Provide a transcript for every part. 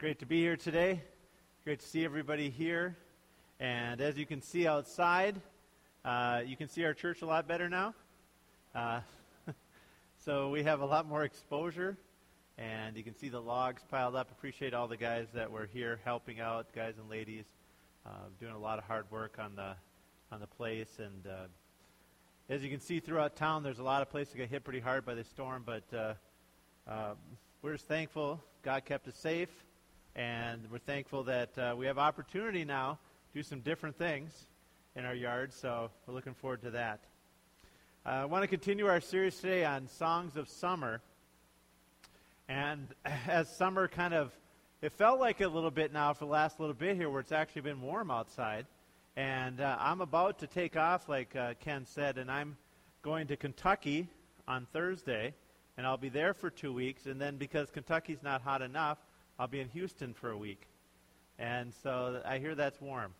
great to be here today. Great to see everybody here. And as you can see outside, uh, you can see our church a lot better now. Uh, so we have a lot more exposure, and you can see the logs piled up. Appreciate all the guys that were here helping out, guys and ladies, uh, doing a lot of hard work on the on the place. And uh, as you can see throughout town, there's a lot of places that get hit pretty hard by the storm, but uh, uh, we're just thankful God kept us safe and we're thankful that uh, we have opportunity now to do some different things in our yard, so we're looking forward to that. Uh, I want to continue our series today on songs of summer. And as summer kind of, it felt like a little bit now for the last little bit here where it's actually been warm outside. And uh, I'm about to take off, like uh, Ken said, and I'm going to Kentucky on Thursday, and I'll be there for two weeks. And then because Kentucky's not hot enough, I'll be in Houston for a week. And so I hear that's warm.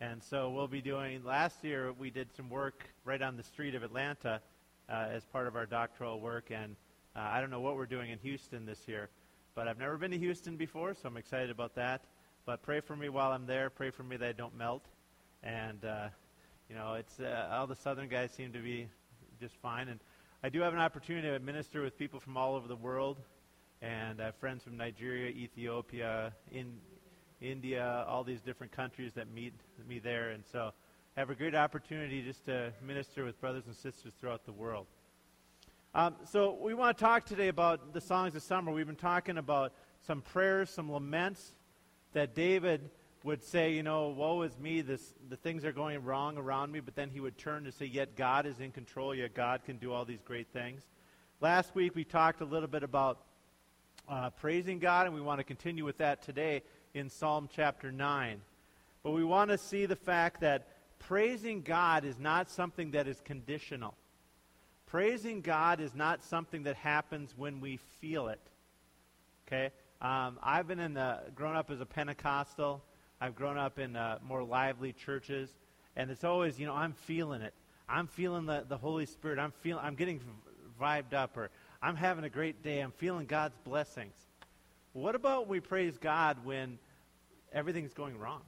And so we'll be doing, last year we did some work right on the street of Atlanta uh, as part of our doctoral work. And uh, I don't know what we're doing in Houston this year. But I've never been to Houston before, so I'm excited about that. But pray for me while I'm there. Pray for me that I don't melt. And, uh, you know, it's uh, all the southern guys seem to be just fine. And I do have an opportunity to minister with people from all over the world and I have friends from Nigeria, Ethiopia, in India, all these different countries that meet me there, and so I have a great opportunity just to minister with brothers and sisters throughout the world. Um, so we want to talk today about the songs of summer. We've been talking about some prayers, some laments that David would say, you know, woe is me, this, the things are going wrong around me, but then he would turn to say, yet God is in control, yet God can do all these great things. Last week we talked a little bit about uh, praising God, and we want to continue with that today in Psalm chapter 9. But we want to see the fact that praising God is not something that is conditional. Praising God is not something that happens when we feel it. Okay? Um, I've been in the, grown up as a Pentecostal. I've grown up in uh, more lively churches. And it's always, you know, I'm feeling it. I'm feeling the, the Holy Spirit. I'm feeling, I'm getting vibed up. Or I'm having a great day. I'm feeling God's blessings. What about we praise God when everything's going wrong?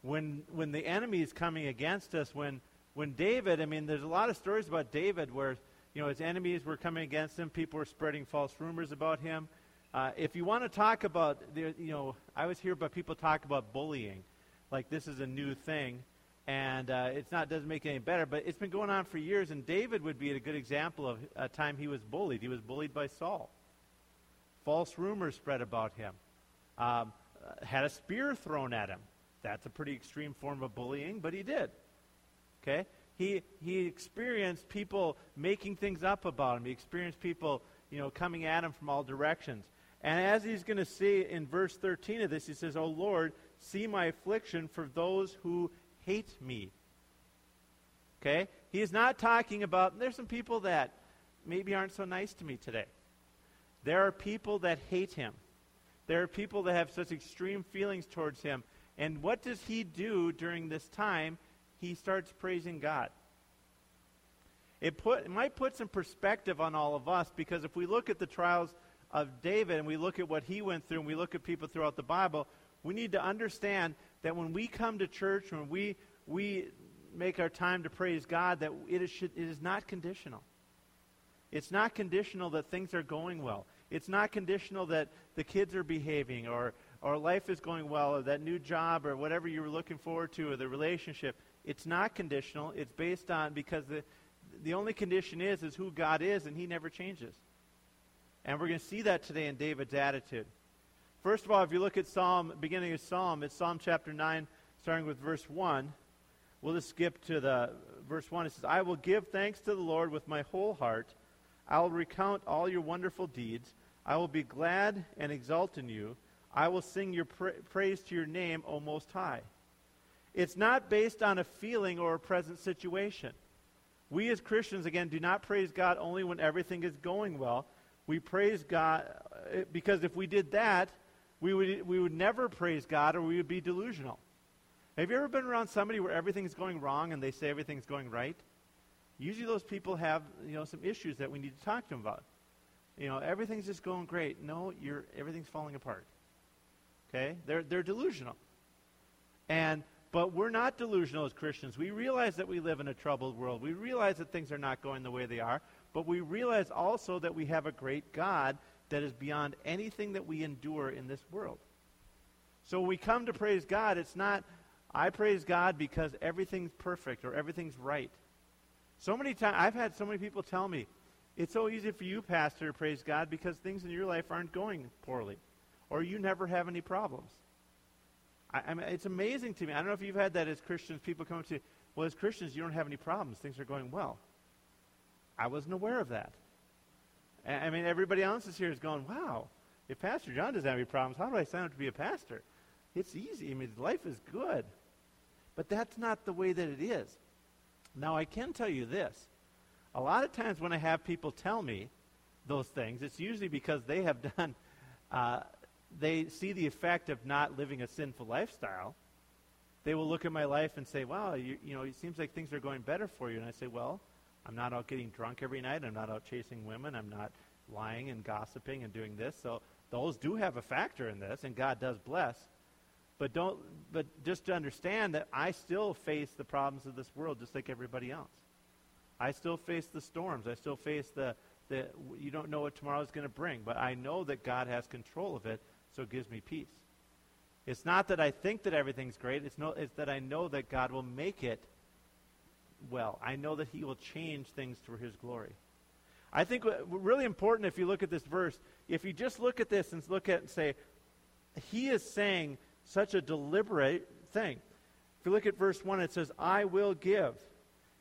When, when the enemy is coming against us, when, when David, I mean, there's a lot of stories about David where, you know, his enemies were coming against him. People were spreading false rumors about him. Uh, if you want to talk about, the, you know, I always hear about people talk about bullying, like this is a new thing and uh, it's not doesn't make it any better. But it's been going on for years, and David would be a good example of a time he was bullied. He was bullied by Saul. False rumors spread about him. Um, had a spear thrown at him. That's a pretty extreme form of bullying, but he did. Okay, he he experienced people making things up about him. He experienced people, you know, coming at him from all directions. And as he's going to see in verse 13 of this, he says, "O Lord, see my affliction for those who hate me. Okay? He is not talking about, there's some people that maybe aren't so nice to me today. There are people that hate him. There are people that have such extreme feelings towards him. And what does he do during this time? He starts praising God. It, put, it might put some perspective on all of us because if we look at the trials of David and we look at what he went through and we look at people throughout the Bible, we need to understand that when we come to church, when we, we make our time to praise God, that it is, should, it is not conditional. It's not conditional that things are going well. It's not conditional that the kids are behaving or, or life is going well or that new job or whatever you were looking forward to or the relationship. It's not conditional. It's based on because the, the only condition is is who God is and he never changes. And we're going to see that today in David's attitude. First of all, if you look at Psalm, beginning of Psalm, it's Psalm chapter 9, starting with verse 1. We'll just skip to the verse 1. It says, I will give thanks to the Lord with my whole heart. I will recount all your wonderful deeds. I will be glad and exult in you. I will sing your pra- praise to your name, O Most High. It's not based on a feeling or a present situation. We as Christians, again, do not praise God only when everything is going well. We praise God uh, because if we did that, we would, we would never praise God or we would be delusional. Have you ever been around somebody where everything's going wrong and they say everything's going right? Usually those people have, you know, some issues that we need to talk to them about. You know, everything's just going great. No, you're, everything's falling apart. Okay? They're, they're delusional. And but we're not delusional as Christians. We realize that we live in a troubled world. We realize that things are not going the way they are. But we realize also that we have a great God that is beyond anything that we endure in this world. So when we come to praise God, it's not, I praise God because everything's perfect or everything's right. So many times, I've had so many people tell me, it's so easy for you, Pastor, to praise God because things in your life aren't going poorly or you never have any problems. I, I mean, it's amazing to me. I don't know if you've had that as Christians. People come to you, well, as Christians, you don't have any problems. Things are going well. I wasn't aware of that. I mean, everybody else is here is going, wow, if Pastor John doesn't have any problems, how do I sign up to be a pastor? It's easy. I mean, life is good. But that's not the way that it is. Now, I can tell you this. A lot of times when I have people tell me those things, it's usually because they have done, uh, they see the effect of not living a sinful lifestyle. They will look at my life and say, wow, you, you know, it seems like things are going better for you. And I say, well, I'm not out getting drunk every night. I'm not out chasing women. I'm not lying and gossiping and doing this. So those do have a factor in this, and God does bless. But don't. But just to understand that I still face the problems of this world just like everybody else. I still face the storms. I still face the the. You don't know what tomorrow is going to bring, but I know that God has control of it, so it gives me peace. It's not that I think that everything's great. It's no. It's that I know that God will make it well. I know that He will change things for His glory. I think really important if you look at this verse, if you just look at this and look at it and say, He is saying such a deliberate thing. If you look at verse 1, it says, I will give.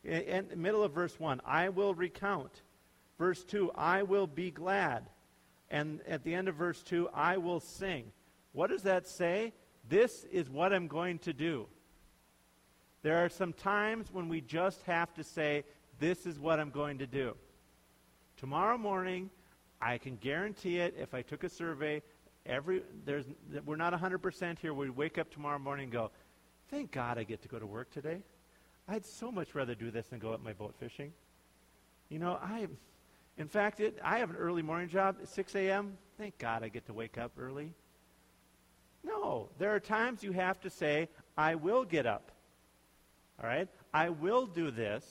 In the middle of verse 1, I will recount. Verse 2, I will be glad. And at the end of verse 2, I will sing. What does that say? This is what I'm going to do. There are some times when we just have to say, This is what I'm going to do. Tomorrow morning, I can guarantee it if I took a survey, every there's we're not 100% here. We wake up tomorrow morning and go, "Thank God I get to go to work today. I'd so much rather do this than go up my boat fishing." You know, I in fact, it, I have an early morning job at 6 a.m. Thank God I get to wake up early. No, there are times you have to say, I will get up. All right? I will do this.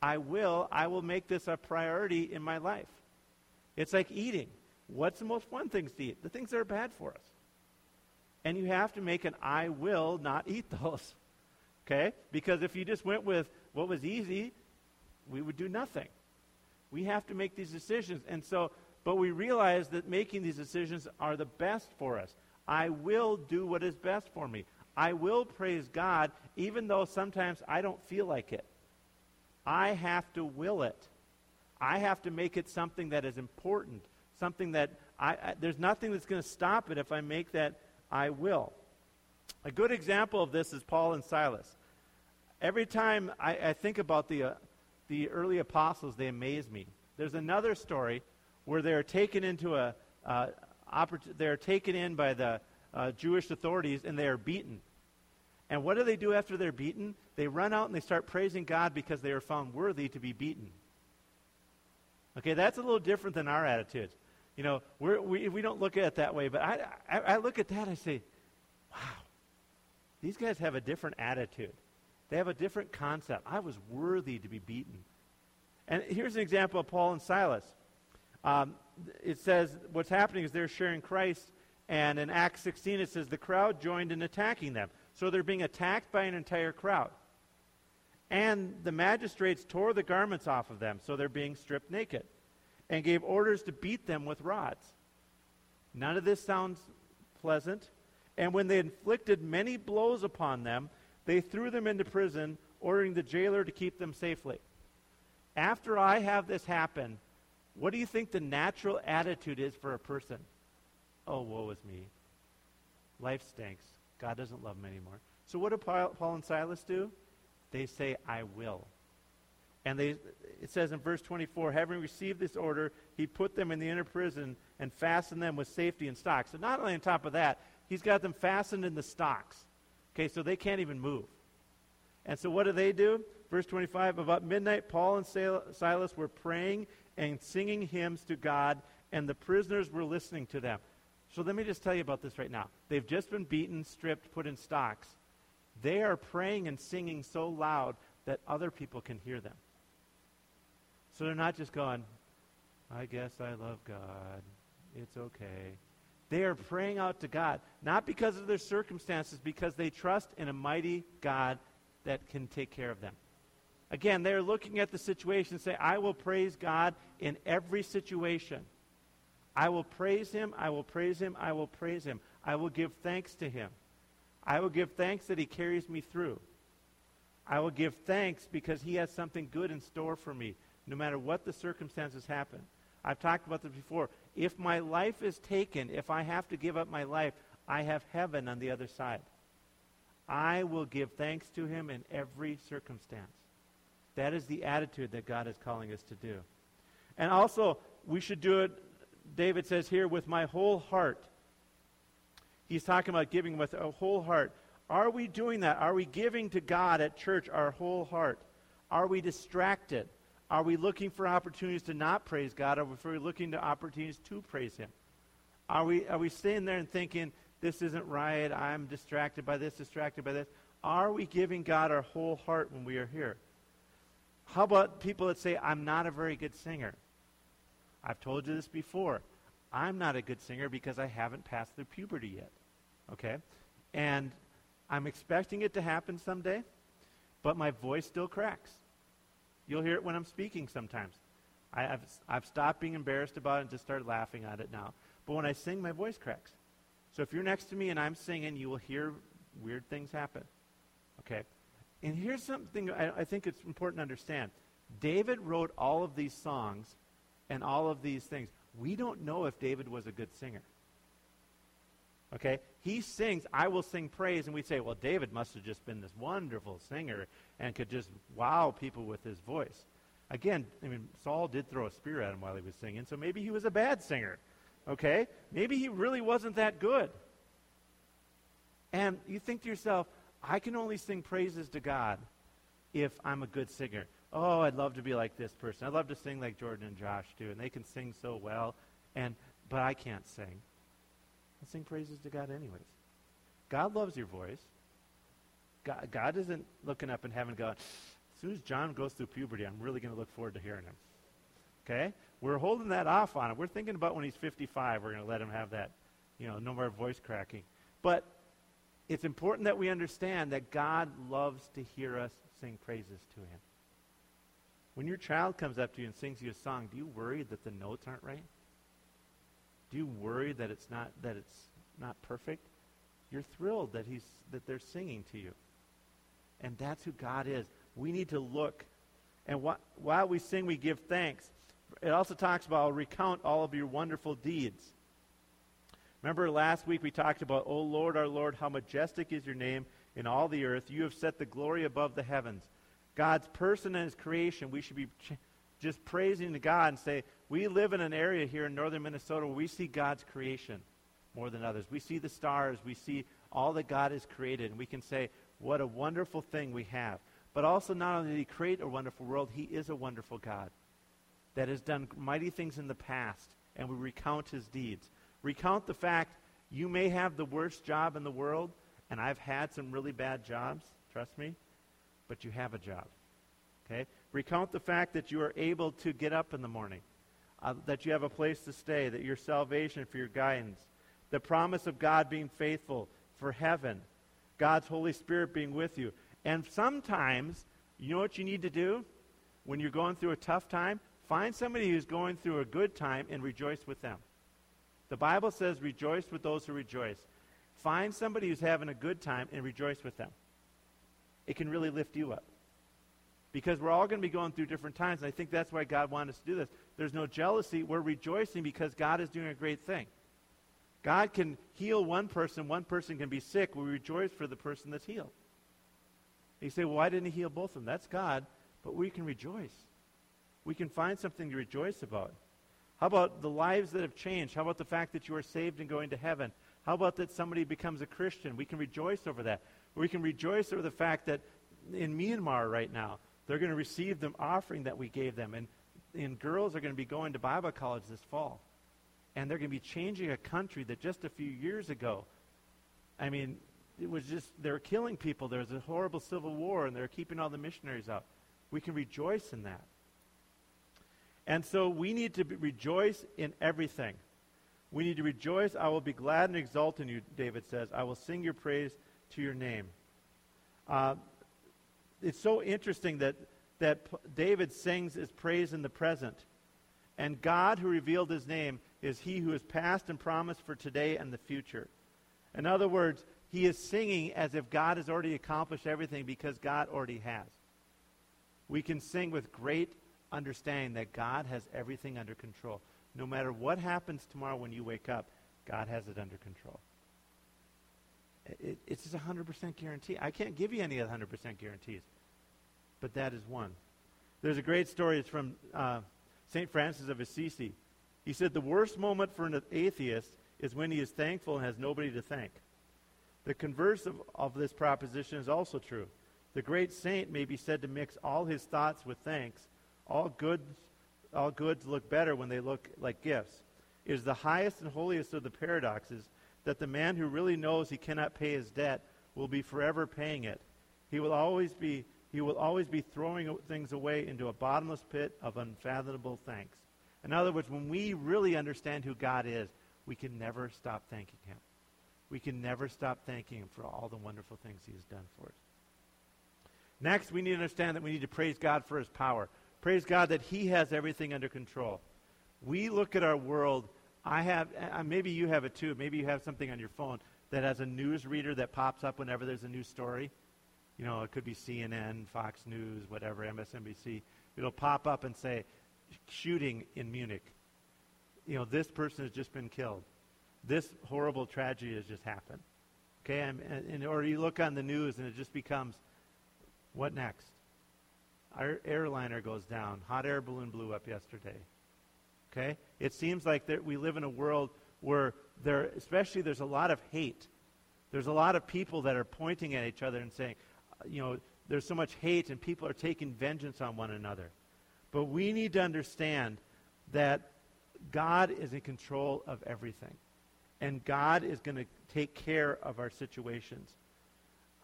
I will. I will make this a priority in my life. It's like eating. What's the most fun things to eat? The things that are bad for us. And you have to make an I will not eat those. Okay? Because if you just went with what was easy, we would do nothing. We have to make these decisions. And so, but we realize that making these decisions are the best for us. I will do what is best for me. I will praise God even though sometimes I don't feel like it. I have to will it. I have to make it something that is important, something that I, I there's nothing that's going to stop it if I make that I will. A good example of this is Paul and Silas. Every time I, I think about the, uh, the early apostles, they amaze me. There's another story where they're taken into a, uh, oppor- they're taken in by the uh, Jewish authorities and they are beaten. And what do they do after they're beaten? They run out and they start praising God because they are found worthy to be beaten. Okay, that's a little different than our attitude. You know, we, we don't look at it that way, but I, I, I look at that I say, wow, these guys have a different attitude. They have a different concept. I was worthy to be beaten. And here's an example of Paul and Silas. Um, it says what's happening is they're sharing Christ, and in Acts 16 it says the crowd joined in attacking them. So they're being attacked by an entire crowd. And the magistrates tore the garments off of them, so they're being stripped naked, and gave orders to beat them with rods. None of this sounds pleasant. And when they inflicted many blows upon them, they threw them into prison, ordering the jailer to keep them safely. After I have this happen, what do you think the natural attitude is for a person? Oh, woe is me. Life stinks. God doesn't love them anymore. So what do Paul and Silas do? They say, I will. And they, it says in verse 24, having received this order, he put them in the inner prison and fastened them with safety and stocks. So not only on top of that, he's got them fastened in the stocks. Okay, so they can't even move. And so what do they do? Verse 25, about midnight, Paul and Silas were praying and singing hymns to God, and the prisoners were listening to them. So let me just tell you about this right now. They've just been beaten, stripped, put in stocks. They are praying and singing so loud that other people can hear them. So they're not just going, I guess I love God. It's okay. They are praying out to God, not because of their circumstances, because they trust in a mighty God that can take care of them. Again, they're looking at the situation and say, I will praise God in every situation. I will praise him, I will praise him, I will praise him. I will give thanks to him. I will give thanks that he carries me through. I will give thanks because he has something good in store for me, no matter what the circumstances happen. I've talked about this before. If my life is taken, if I have to give up my life, I have heaven on the other side. I will give thanks to him in every circumstance. That is the attitude that God is calling us to do. And also, we should do it, David says here, with my whole heart. He's talking about giving with a whole heart. Are we doing that? Are we giving to God at church our whole heart? Are we distracted? Are we looking for opportunities to not praise God? Or are we looking to opportunities to praise Him? Are we, are we staying there and thinking, this isn't right, I'm distracted by this, distracted by this? Are we giving God our whole heart when we are here? How about people that say, I'm not a very good singer? I've told you this before. I'm not a good singer because I haven't passed through puberty yet. Okay? And I'm expecting it to happen someday, but my voice still cracks. You'll hear it when I'm speaking sometimes. I, have I've stopped being embarrassed about it and just started laughing at it now. But when I sing, my voice cracks. So if you're next to me and I'm singing, you will hear weird things happen. Okay? And here's something I, I think it's important to understand. David wrote all of these songs and all of these things. We don't know if David was a good singer. Okay? He sings, I will sing praise, and we say, well, David must have just been this wonderful singer and could just wow people with his voice. Again, I mean, Saul did throw a spear at him while he was singing, so maybe he was a bad singer. Okay? Maybe he really wasn't that good. And you think to yourself, I can only sing praises to God if I'm a good singer. Oh, I'd love to be like this person. I'd love to sing like Jordan and Josh do, and they can sing so well, and but I can't sing. I sing praises to God anyways. God loves your voice. God, God isn't looking up in heaven going, as soon as John goes through puberty, I'm really going to look forward to hearing him. Okay? We're holding that off on him. We're thinking about when he's 55, we're going to let him have that, you know, no more voice cracking. But it's important that we understand that God loves to hear us sing praises to him. When your child comes up to you and sings you a song, do you worry that the notes aren't right? Do you worry that it's not that it's not perfect? You're thrilled that he's that they're singing to you. And that's who God is. We need to look and wh- while we sing we give thanks. It also talks about recount all of your wonderful deeds. Remember last week we talked about, "O Lord, our Lord, how majestic is your name in all the earth. You have set the glory above the heavens." God's person and his creation, we should be just praising to God and say, we live in an area here in northern Minnesota where we see God's creation more than others. We see the stars, we see all that God has created, and we can say, what a wonderful thing we have. But also, not only did he create a wonderful world, he is a wonderful God that has done mighty things in the past, and we recount his deeds. Recount the fact you may have the worst job in the world, and I've had some really bad jobs, trust me but you have a job. Okay? Recount the fact that you are able to get up in the morning, uh, that you have a place to stay, that your salvation for your guidance, the promise of God being faithful for heaven, God's Holy Spirit being with you. And sometimes, you know what you need to do when you're going through a tough time? Find somebody who's going through a good time and rejoice with them. The Bible says, rejoice with those who rejoice. Find somebody who's having a good time and rejoice with them it can really lift you up. Because we're all going to be going through different times, and I think that's why God wanted us to do this. There's no jealousy. We're rejoicing because God is doing a great thing. God can heal one person, one person can be sick. We rejoice for the person that's healed. You say, well, why didn't he heal both of them? That's God, but we can rejoice. We can find something to rejoice about. How about the lives that have changed? How about the fact that you are saved and going to heaven? How about that somebody becomes a Christian? We can rejoice over that. We can rejoice over the fact that in Myanmar right now, they're going to receive the offering that we gave them. And, and girls are going to be going to Bible college this fall. and they're going to be changing a country that just a few years ago, I mean, it was just, they were killing people. There was a horrible civil war, and they were keeping all the missionaries out. We can rejoice in that. And so we need to rejoice in everything. We need to rejoice. I will be glad and exult in you, David says. I will sing your praise to your name. Uh, it's so interesting that, that David sings his praise in the present. And God, who revealed his name, is he who is past and promised for today and the future. In other words, he is singing as if God has already accomplished everything because God already has. We can sing with great understanding that God has everything under control. No matter what happens tomorrow when you wake up, God has it under control. It, it's just a 100% guarantee. I can't give you any 100% guarantees, but that is one. There's a great story. It's from uh, St. Francis of Assisi. He said, The worst moment for an atheist is when he is thankful and has nobody to thank. The converse of, of this proposition is also true. The great saint may be said to mix all his thoughts with thanks. All goods, all goods look better when they look like gifts. It is the highest and holiest of the paradoxes that the man who really knows he cannot pay his debt will be forever paying it. He will always be he will always be throwing things away into a bottomless pit of unfathomable thanks. In other words, when we really understand who God is, we can never stop thanking him. We can never stop thanking him for all the wonderful things he has done for us. Next, we need to understand that we need to praise God for his power. Praise God that he has everything under control. We look at our world I have, uh, maybe you have it too. Maybe you have something on your phone that has a news reader that pops up whenever there's a new story. You know, it could be CNN, Fox News, whatever, MSNBC. It'll pop up and say, shooting in Munich. You know, this person has just been killed. This horrible tragedy has just happened. Okay, and, and, or you look on the news and it just becomes, what next? Our airliner goes down. Hot air balloon blew up yesterday. Okay? It seems like that we live in a world where there, especially there's a lot of hate. There's a lot of people that are pointing at each other and saying, uh, you know, there's so much hate and people are taking vengeance on one another. But we need to understand that God is in control of everything. And God is going to take care of our situations.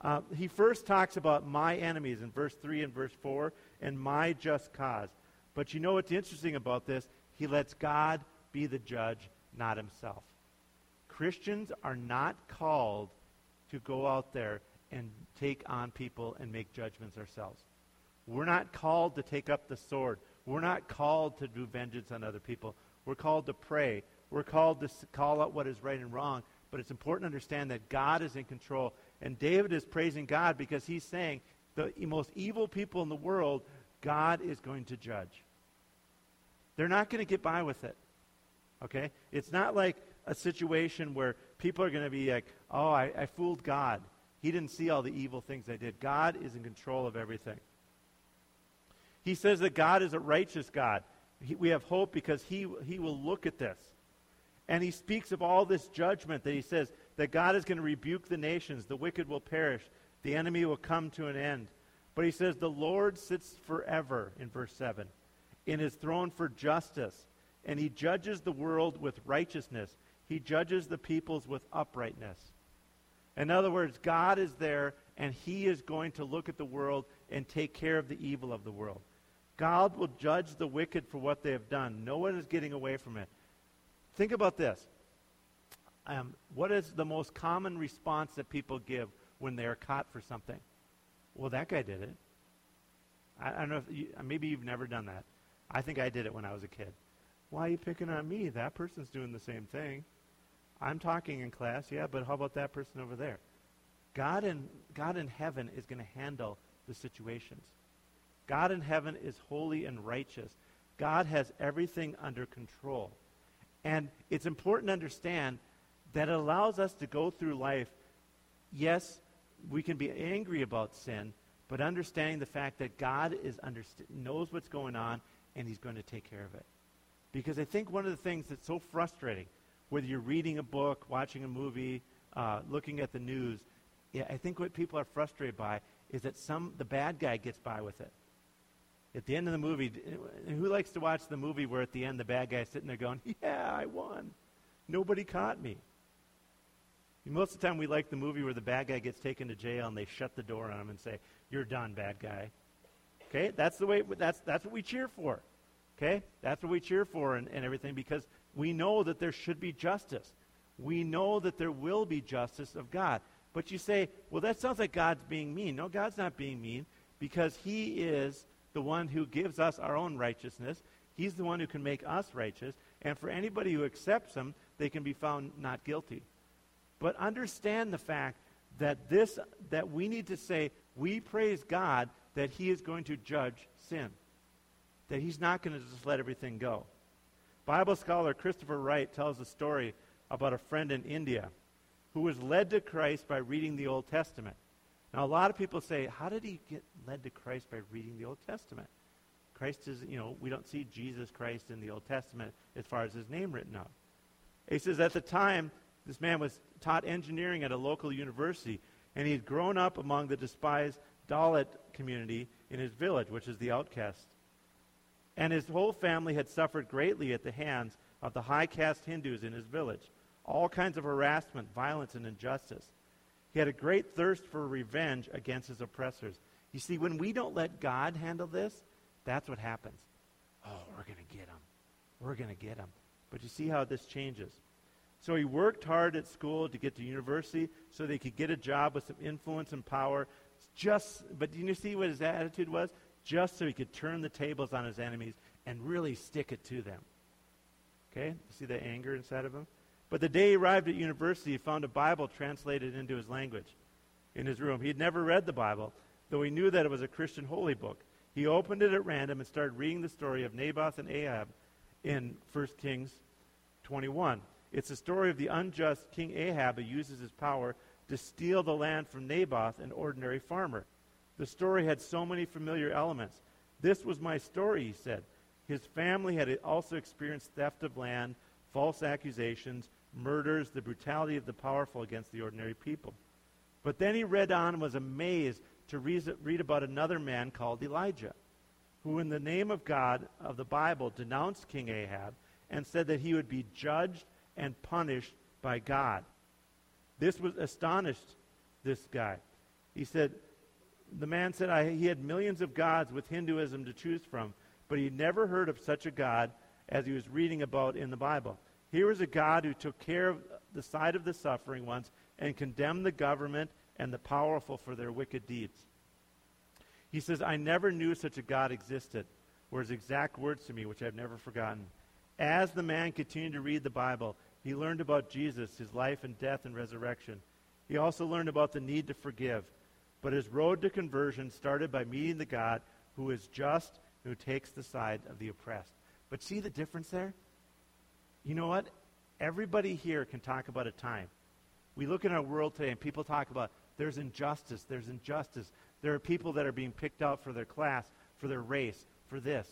Uh, he first talks about my enemies in verse 3 and verse 4 and my just cause. But you know what's interesting about this? He lets God be the judge, not himself. Christians are not called to go out there and take on people and make judgments ourselves. We're not called to take up the sword. We're not called to do vengeance on other people. We're called to pray. We're called to call out what is right and wrong. But it's important to understand that God is in control. And David is praising God because he's saying the most evil people in the world, God is going to judge. They're not going to get by with it. Okay? It's not like a situation where people are going to be like, oh, I, I fooled God. He didn't see all the evil things I did. God is in control of everything. He says that God is a righteous God. He, we have hope because he, he will look at this. And he speaks of all this judgment that he says that God is going to rebuke the nations. The wicked will perish. The enemy will come to an end. But he says the Lord sits forever in verse 7 in his throne for justice, and he judges the world with righteousness. He judges the peoples with uprightness. In other words, God is there, and he is going to look at the world and take care of the evil of the world. God will judge the wicked for what they have done. No one is getting away from it. Think about this. Um, what is the most common response that people give when they are caught for something? Well, that guy did it. I, I don't know if you, maybe you've never done that. I think I did it when I was a kid. Why are you picking on me? That person's doing the same thing. I'm talking in class, yeah, but how about that person over there? God in, God in heaven is going to handle the situations. God in heaven is holy and righteous. God has everything under control. And it's important to understand that it allows us to go through life. Yes, we can be angry about sin, but understanding the fact that God is underst- knows what's going on and he's going to take care of it. Because I think one of the things that's so frustrating, whether you're reading a book, watching a movie, uh, looking at the news, yeah, I think what people are frustrated by is that some the bad guy gets by with it. At the end of the movie, who likes to watch the movie where at the end the bad guy's sitting there going, "Yeah, I won." Nobody caught me. Most of the time, we like the movie where the bad guy gets taken to jail and they shut the door on him and say, You're done, bad guy. Okay? That's the way, that's, that's what we cheer for. Okay? That's what we cheer for and, and everything because we know that there should be justice. We know that there will be justice of God. But you say, well, that sounds like God's being mean. No, God's not being mean because He is the one who gives us our own righteousness. He's the one who can make us righteous. And for anybody who accepts Him, they can be found not guilty. But understand the fact that this that we need to say we praise God that he is going to judge sin. That he's not going to just let everything go. Bible scholar Christopher Wright tells a story about a friend in India who was led to Christ by reading the Old Testament. Now, a lot of people say, how did he get led to Christ by reading the Old Testament? Christ is, you know, we don't see Jesus Christ in the Old Testament as far as his name written out. He says, at the time, this man was taught engineering at a local university, and he had grown up among the despised Dalit community in his village, which is the outcast. And his whole family had suffered greatly at the hands of the high caste Hindus in his village. All kinds of harassment, violence, and injustice. He had a great thirst for revenge against his oppressors. You see, when we don't let God handle this, that's what happens. Oh, we're going to get him. We're going to get him. But you see how this changes. So he worked hard at school to get to university so he could get a job with some influence and power. Just, but do you see what his attitude was? Just so he could turn the tables on his enemies and really stick it to them. Okay? See the anger inside of him? But the day he arrived at university, he found a Bible translated into his language in his room. He had never read the Bible, though he knew that it was a Christian holy book. He opened it at random and started reading the story of Naboth and Ahab in 1 Kings 21. It's the story of the unjust King Ahab who uses his power to steal the land from Naboth, an ordinary farmer. The story had so many familiar elements. This was my story, he said. His family had also experienced theft of land, false accusations, murders, the brutality of the powerful against the ordinary people. But then he read on and was amazed to read about another man called Elijah, who, in the name of God of the Bible, denounced King Ahab and said that he would be judged and punished by God. This was astonished this guy. He said, the man said I, he had millions of gods with Hinduism to choose from, but he never heard of such a God as he was reading about in the Bible. Here was a God who took care of the side of the suffering ones and condemned the government and the powerful for their wicked deeds. He says, I never knew such a God existed, were his exact words to me, which I've never forgotten. As the man continued to read the Bible, he learned about Jesus, his life and death and resurrection. He also learned about the need to forgive. But his road to conversion started by meeting the God who is just and who takes the side of the oppressed. But see the difference there? You know what? Everybody here can talk about a time. We look in our world today and people talk about there's injustice, there's injustice. There are people that are being picked out for their class, for their race, for this.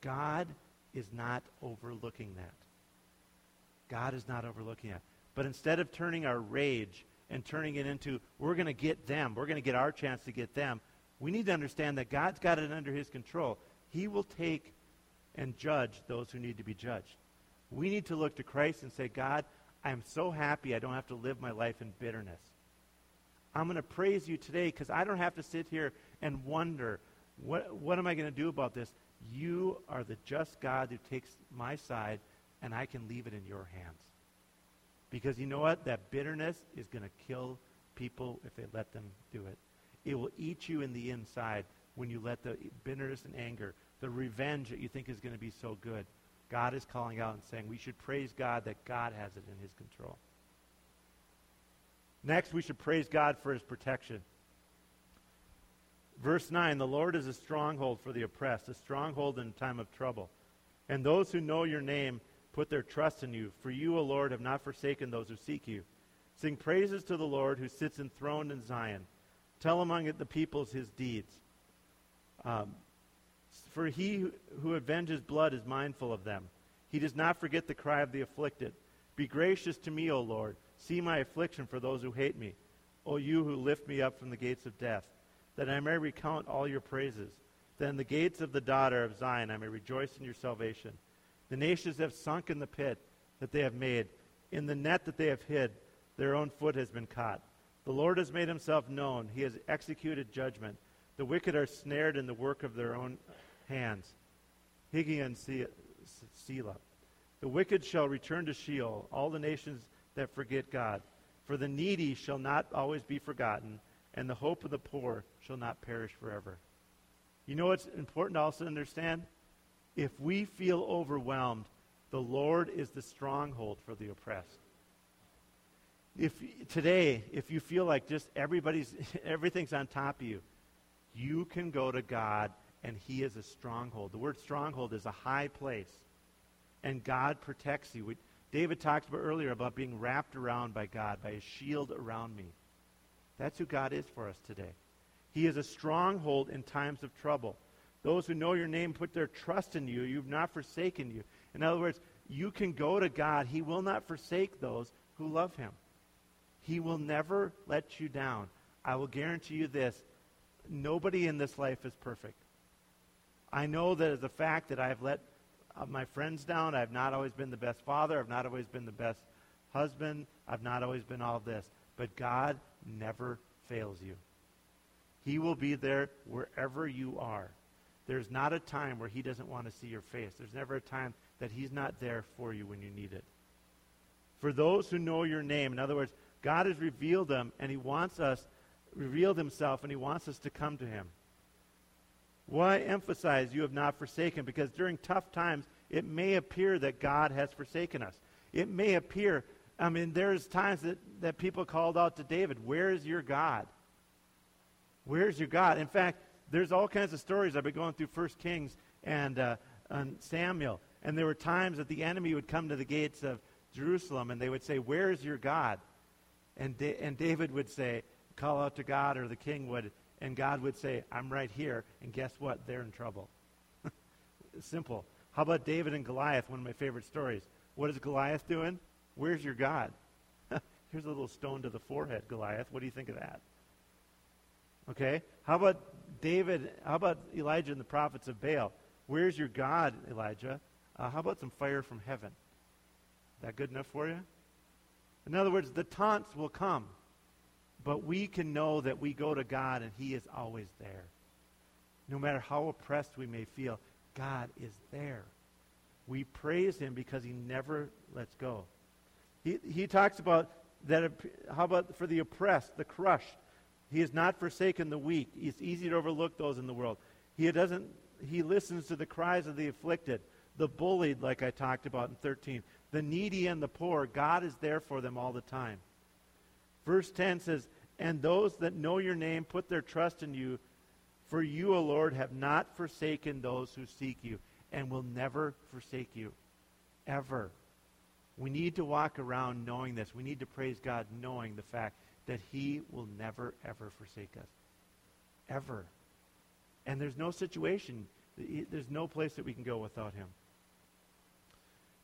God is not overlooking that. God is not overlooking it. But instead of turning our rage and turning it into, we're going to get them, we're going to get our chance to get them, we need to understand that God's got it under his control. He will take and judge those who need to be judged. We need to look to Christ and say, God, I'm so happy I don't have to live my life in bitterness. I'm going to praise you today because I don't have to sit here and wonder, what, what am I going to do about this? You are the just God who takes my side and I can leave it in your hands. Because you know what? That bitterness is going to kill people if they let them do it. It will eat you in the inside when you let the bitterness and anger, the revenge that you think is going to be so good. God is calling out and saying we should praise God that God has it in his control. Next, we should praise God for his protection. Verse 9 The Lord is a stronghold for the oppressed, a stronghold in time of trouble. And those who know your name put their trust in you. For you, O Lord, have not forsaken those who seek you. Sing praises to the Lord who sits enthroned in Zion. Tell among the peoples his deeds. Um, for he who avenges blood is mindful of them. He does not forget the cry of the afflicted. Be gracious to me, O Lord. See my affliction for those who hate me. O you who lift me up from the gates of death, that I may recount all your praises. Then the gates of the daughter of Zion I may rejoice in your salvation. The nations have sunk in the pit. that they have made. In the net that they have hid, their own foot has been caught. The Lord has made himself known. He has executed judgment. The wicked are snared in the work of their own hands. Higgaion Selah. The wicked shall return to Sheol, all the nations that forget God. For the needy shall not always be forgotten, and the hope of the poor shall not perish forever. You know what's important also to understand? If we feel overwhelmed, the Lord is the stronghold for the oppressed. If today, if you feel like just everybody's everything's on top of you, you can go to God and he is a stronghold. The word stronghold is a high place. And God protects you. We, David talked about earlier about being wrapped around by God, by a shield around me. That's who God is for us today. He is a stronghold in times of trouble. Those who know your name put their trust in you. You've not forsaken you. In other words, you can go to God. He will not forsake those who love him. He will never let you down. I will guarantee you this nobody in this life is perfect. I know that as a fact that I have let uh, my friends down. I've not always been the best father. I've not always been the best husband. I've not always been all this. But God never fails you. He will be there wherever you are. There's not a time where he doesn't want to see your face. There's never a time that he's not there for you when you need it. For those who know your name, in other words, God has revealed them and he wants us, revealed himself, and he wants us to come to him. Why emphasize you have not forsaken? Because during tough times, it may appear that God has forsaken us. It may appear, I mean, there's times that, that people called out to David, Where is your God? Where's your God? In fact, there's all kinds of stories. I've been going through First Kings and, uh, and Samuel. And there were times that the enemy would come to the gates of Jerusalem and they would say, Where is your God? And, da- and David would say, Call out to God, or the king would, and God would say, I'm right here. And guess what? They're in trouble. Simple. How about David and Goliath, one of my favorite stories? What is Goliath doing? Where's your God? Here's a little stone to the forehead, Goliath. What do you think of that? Okay? How about David? How about Elijah and the prophets of Baal? Where's your God, Elijah? Uh, how about some fire from heaven? That good enough for you? In other words, the taunts will come. But we can know that we go to God and He is always there. No matter how oppressed we may feel, God is there. We praise Him because He never lets go. He, he talks about that, how about for the oppressed, the crushed? He has not forsaken the weak. It's easy to overlook those in the world. He doesn't, he listens to the cries of the afflicted, the bullied, like I talked about in 13, the needy and the poor. God is there for them all the time. Verse 10 says, And those that know your name put their trust in you, for you, O Lord, have not forsaken those who seek you, and will never forsake you. Ever. We need to walk around knowing this. We need to praise God knowing the fact that He will never, ever forsake us. Ever. And there's no situation, there's no place that we can go without Him.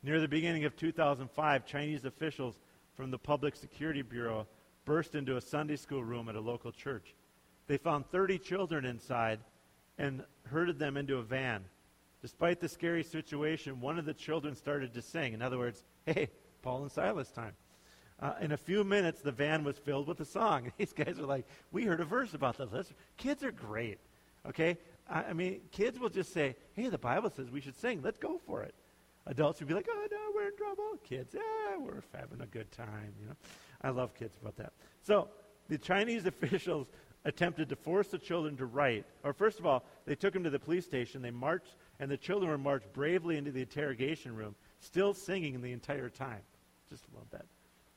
Near the beginning of 2005, Chinese officials from the Public Security Bureau burst into a Sunday school room at a local church. They found 30 children inside and herded them into a van. Despite the scary situation, one of the children started to sing. In other words, hey, Paul and Silas time. Uh, in a few minutes, the van was filled with a song. These guys are like, we heard a verse about this. Kids are great. Okay? I, I mean, kids will just say, hey, the Bible says we should sing. Let's go for it. Adults would be like, oh, no, we're in trouble. Kids, yeah, we're having a good time, you know. I love kids about that. So the Chinese officials attempted to force the children to write. Or first of all, they took them to the police station. They marched, and the children were marched bravely into the interrogation room, still singing the entire time. Just love that.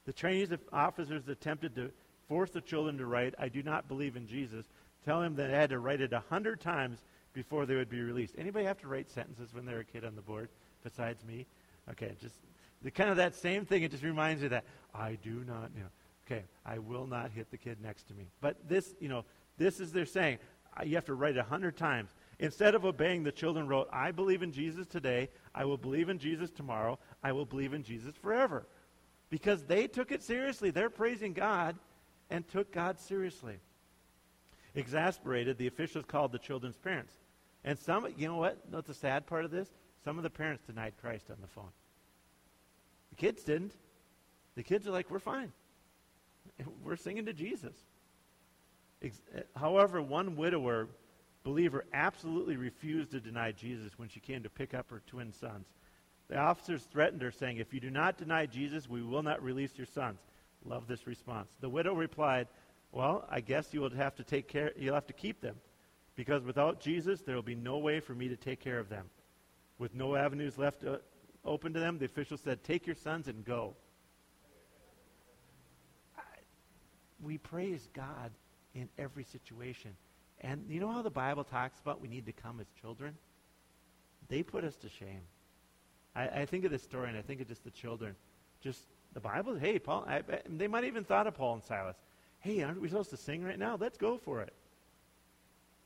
The Chinese officers attempted to force the children to write, I do not believe in Jesus, tell them that they had to write it a hundred times before they would be released. Anybody have to write sentences when they're a kid on the board besides me? Okay, just the kind of that same thing. It just reminds you that I do not, you know, okay, I will not hit the kid next to me. But this, you know, this is they're saying you have to write it a hundred times. Instead of obeying, the children wrote, I believe in Jesus today. I will believe in Jesus tomorrow. I will believe in Jesus forever. Because they took it seriously. They're praising God and took God seriously. Exasperated, the officials called the children's parents. And some, you know what? That's the sad part of this? Some of the parents denied Christ on the phone The kids didn't. The kids are like, we're fine. We're singing to Jesus. Eh, however, one widower believer absolutely refused to deny Jesus when she came to pick up her twin sons. The officers threatened her, saying, If you do not deny Jesus, we will not release your sons. Love this response. The widow replied, Well, I guess you will have to take care you'll have to keep them. Because without Jesus, there will be no way for me to take care of them. With no avenues left uh, open to them, the official said, Take your sons and go. We praise God in every situation. And you know how the Bible talks about we need to come as children? They put us to shame. I, I think of this story and I think of just the children. Just the Bible, hey, Paul, I, they might even thought of Paul and Silas. Hey, aren't we supposed to sing right now? Let's go for it.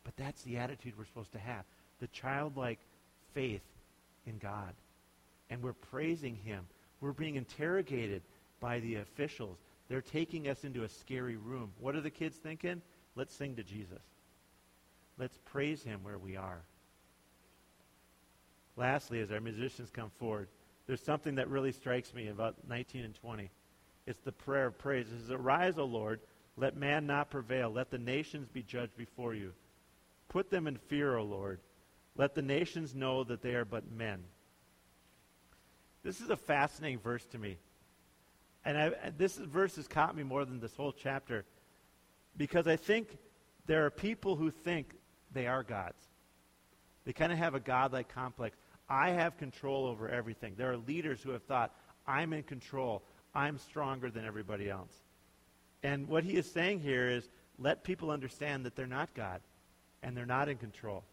But that's the attitude we're supposed to have the childlike faith in God. And we're praising Him. We're being interrogated by the officials. They're taking us into a scary room. What are the kids thinking? Let's sing to Jesus. Let's praise him where we are. Lastly, as our musicians come forward, there's something that really strikes me about 19 and 20. It's the prayer of praise. It says, Arise, O Lord, let man not prevail. Let the nations be judged before you. Put them in fear, O Lord. Let the nations know that they are but men. This is a fascinating verse to me. And I, this verse has caught me more than this whole chapter because I think there are people who think they are gods. They kind of have a godlike complex. I have control over everything. There are leaders who have thought, I'm in control. I'm stronger than everybody else. And what he is saying here is let people understand that they're not God and they're not in control.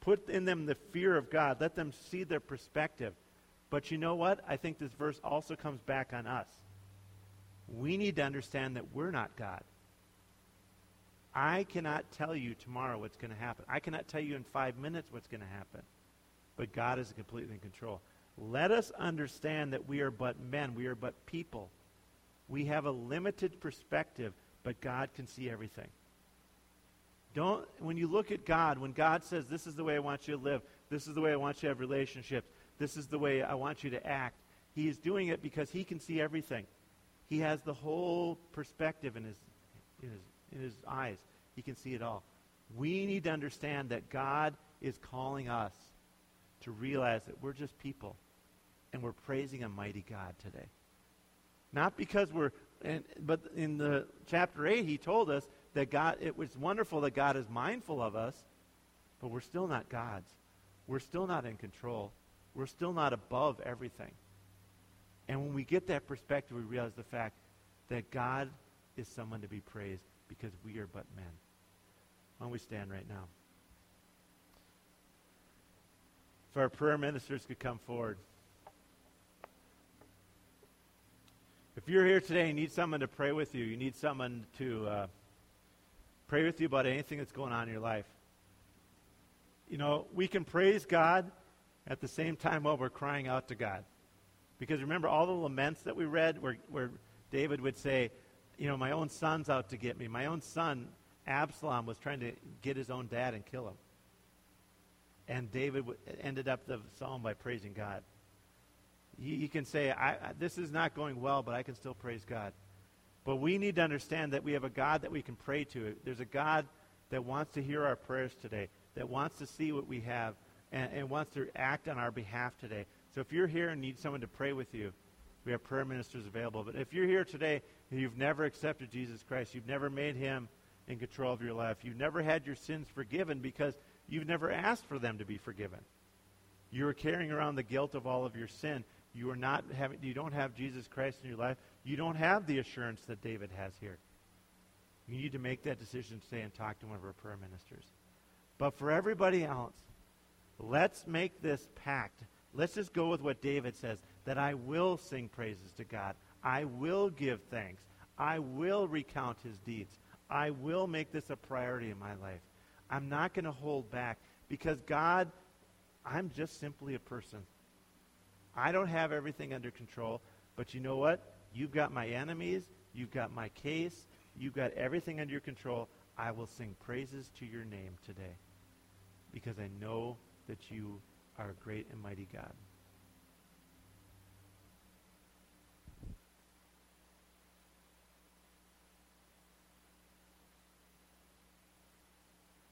Put in them the fear of God. Let them see their perspective. But you know what? I think this verse also comes back on us. We need to understand that we're not God. I cannot tell you tomorrow what's going to happen. I cannot tell you in five minutes what's going to happen. But God is completely in control. Let us understand that we are but men. We are but people. We have a limited perspective, but God can see everything. Don't, when you look at God, when God says, This is the way I want you to live, this is the way I want you to have relationships, this is the way I want you to act, He is doing it because He can see everything. He has the whole perspective in His, in His in his eyes. He can see it all. We need to understand that God is calling us to realize that we're just people and we're praising a mighty God today. Not because we're, and, but in the chapter 8, he told us that God, it was wonderful that God is mindful of us, but we're still not God's. We're still not in control. We're still not above everything. And when we get that perspective, we realize the fact that God is someone to be praised because we are but men. Why don't we stand right now? If our prayer ministers could come forward. If you're here today and need someone to pray with you, you need someone to uh, pray with you about anything that's going on in your life. You know, we can praise God at the same time while we're crying out to God. Because remember all the laments that we read where, where David would say, you know, my own son's out to get me. My own son, Absalom, was trying to get his own dad and kill him. And David ended up the psalm by praising God. He, can say, This is not going well, but I can still praise God. But we need to understand that we have a God that we can pray to. There's a God that wants to hear our prayers today, that wants to see what we have, and, and wants to act on our behalf today. So if you're here and need someone to pray with you, we have prayer ministers available. But if you're here today and you've never accepted Jesus Christ, you've never made him in control of your life, you've never had your sins forgiven because you've never asked for them to be forgiven. You are carrying around the guilt of all of your sin. You are not having you don't have Jesus Christ in your life. You don't have the assurance that David has here. You need to make that decision today and talk to one of our prayer ministers. But for everybody else, let's make this pact. Let's just go with what David says that I will sing praises to God. I will give thanks. I will recount his deeds. I will make this a priority in my life. I'm not going to hold back because God, I'm just simply a person. I don't have everything under control, but you know what? You've got my enemies. You've got my case. You've got everything under your control. I will sing praises to your name today because I know that you are a great and mighty God.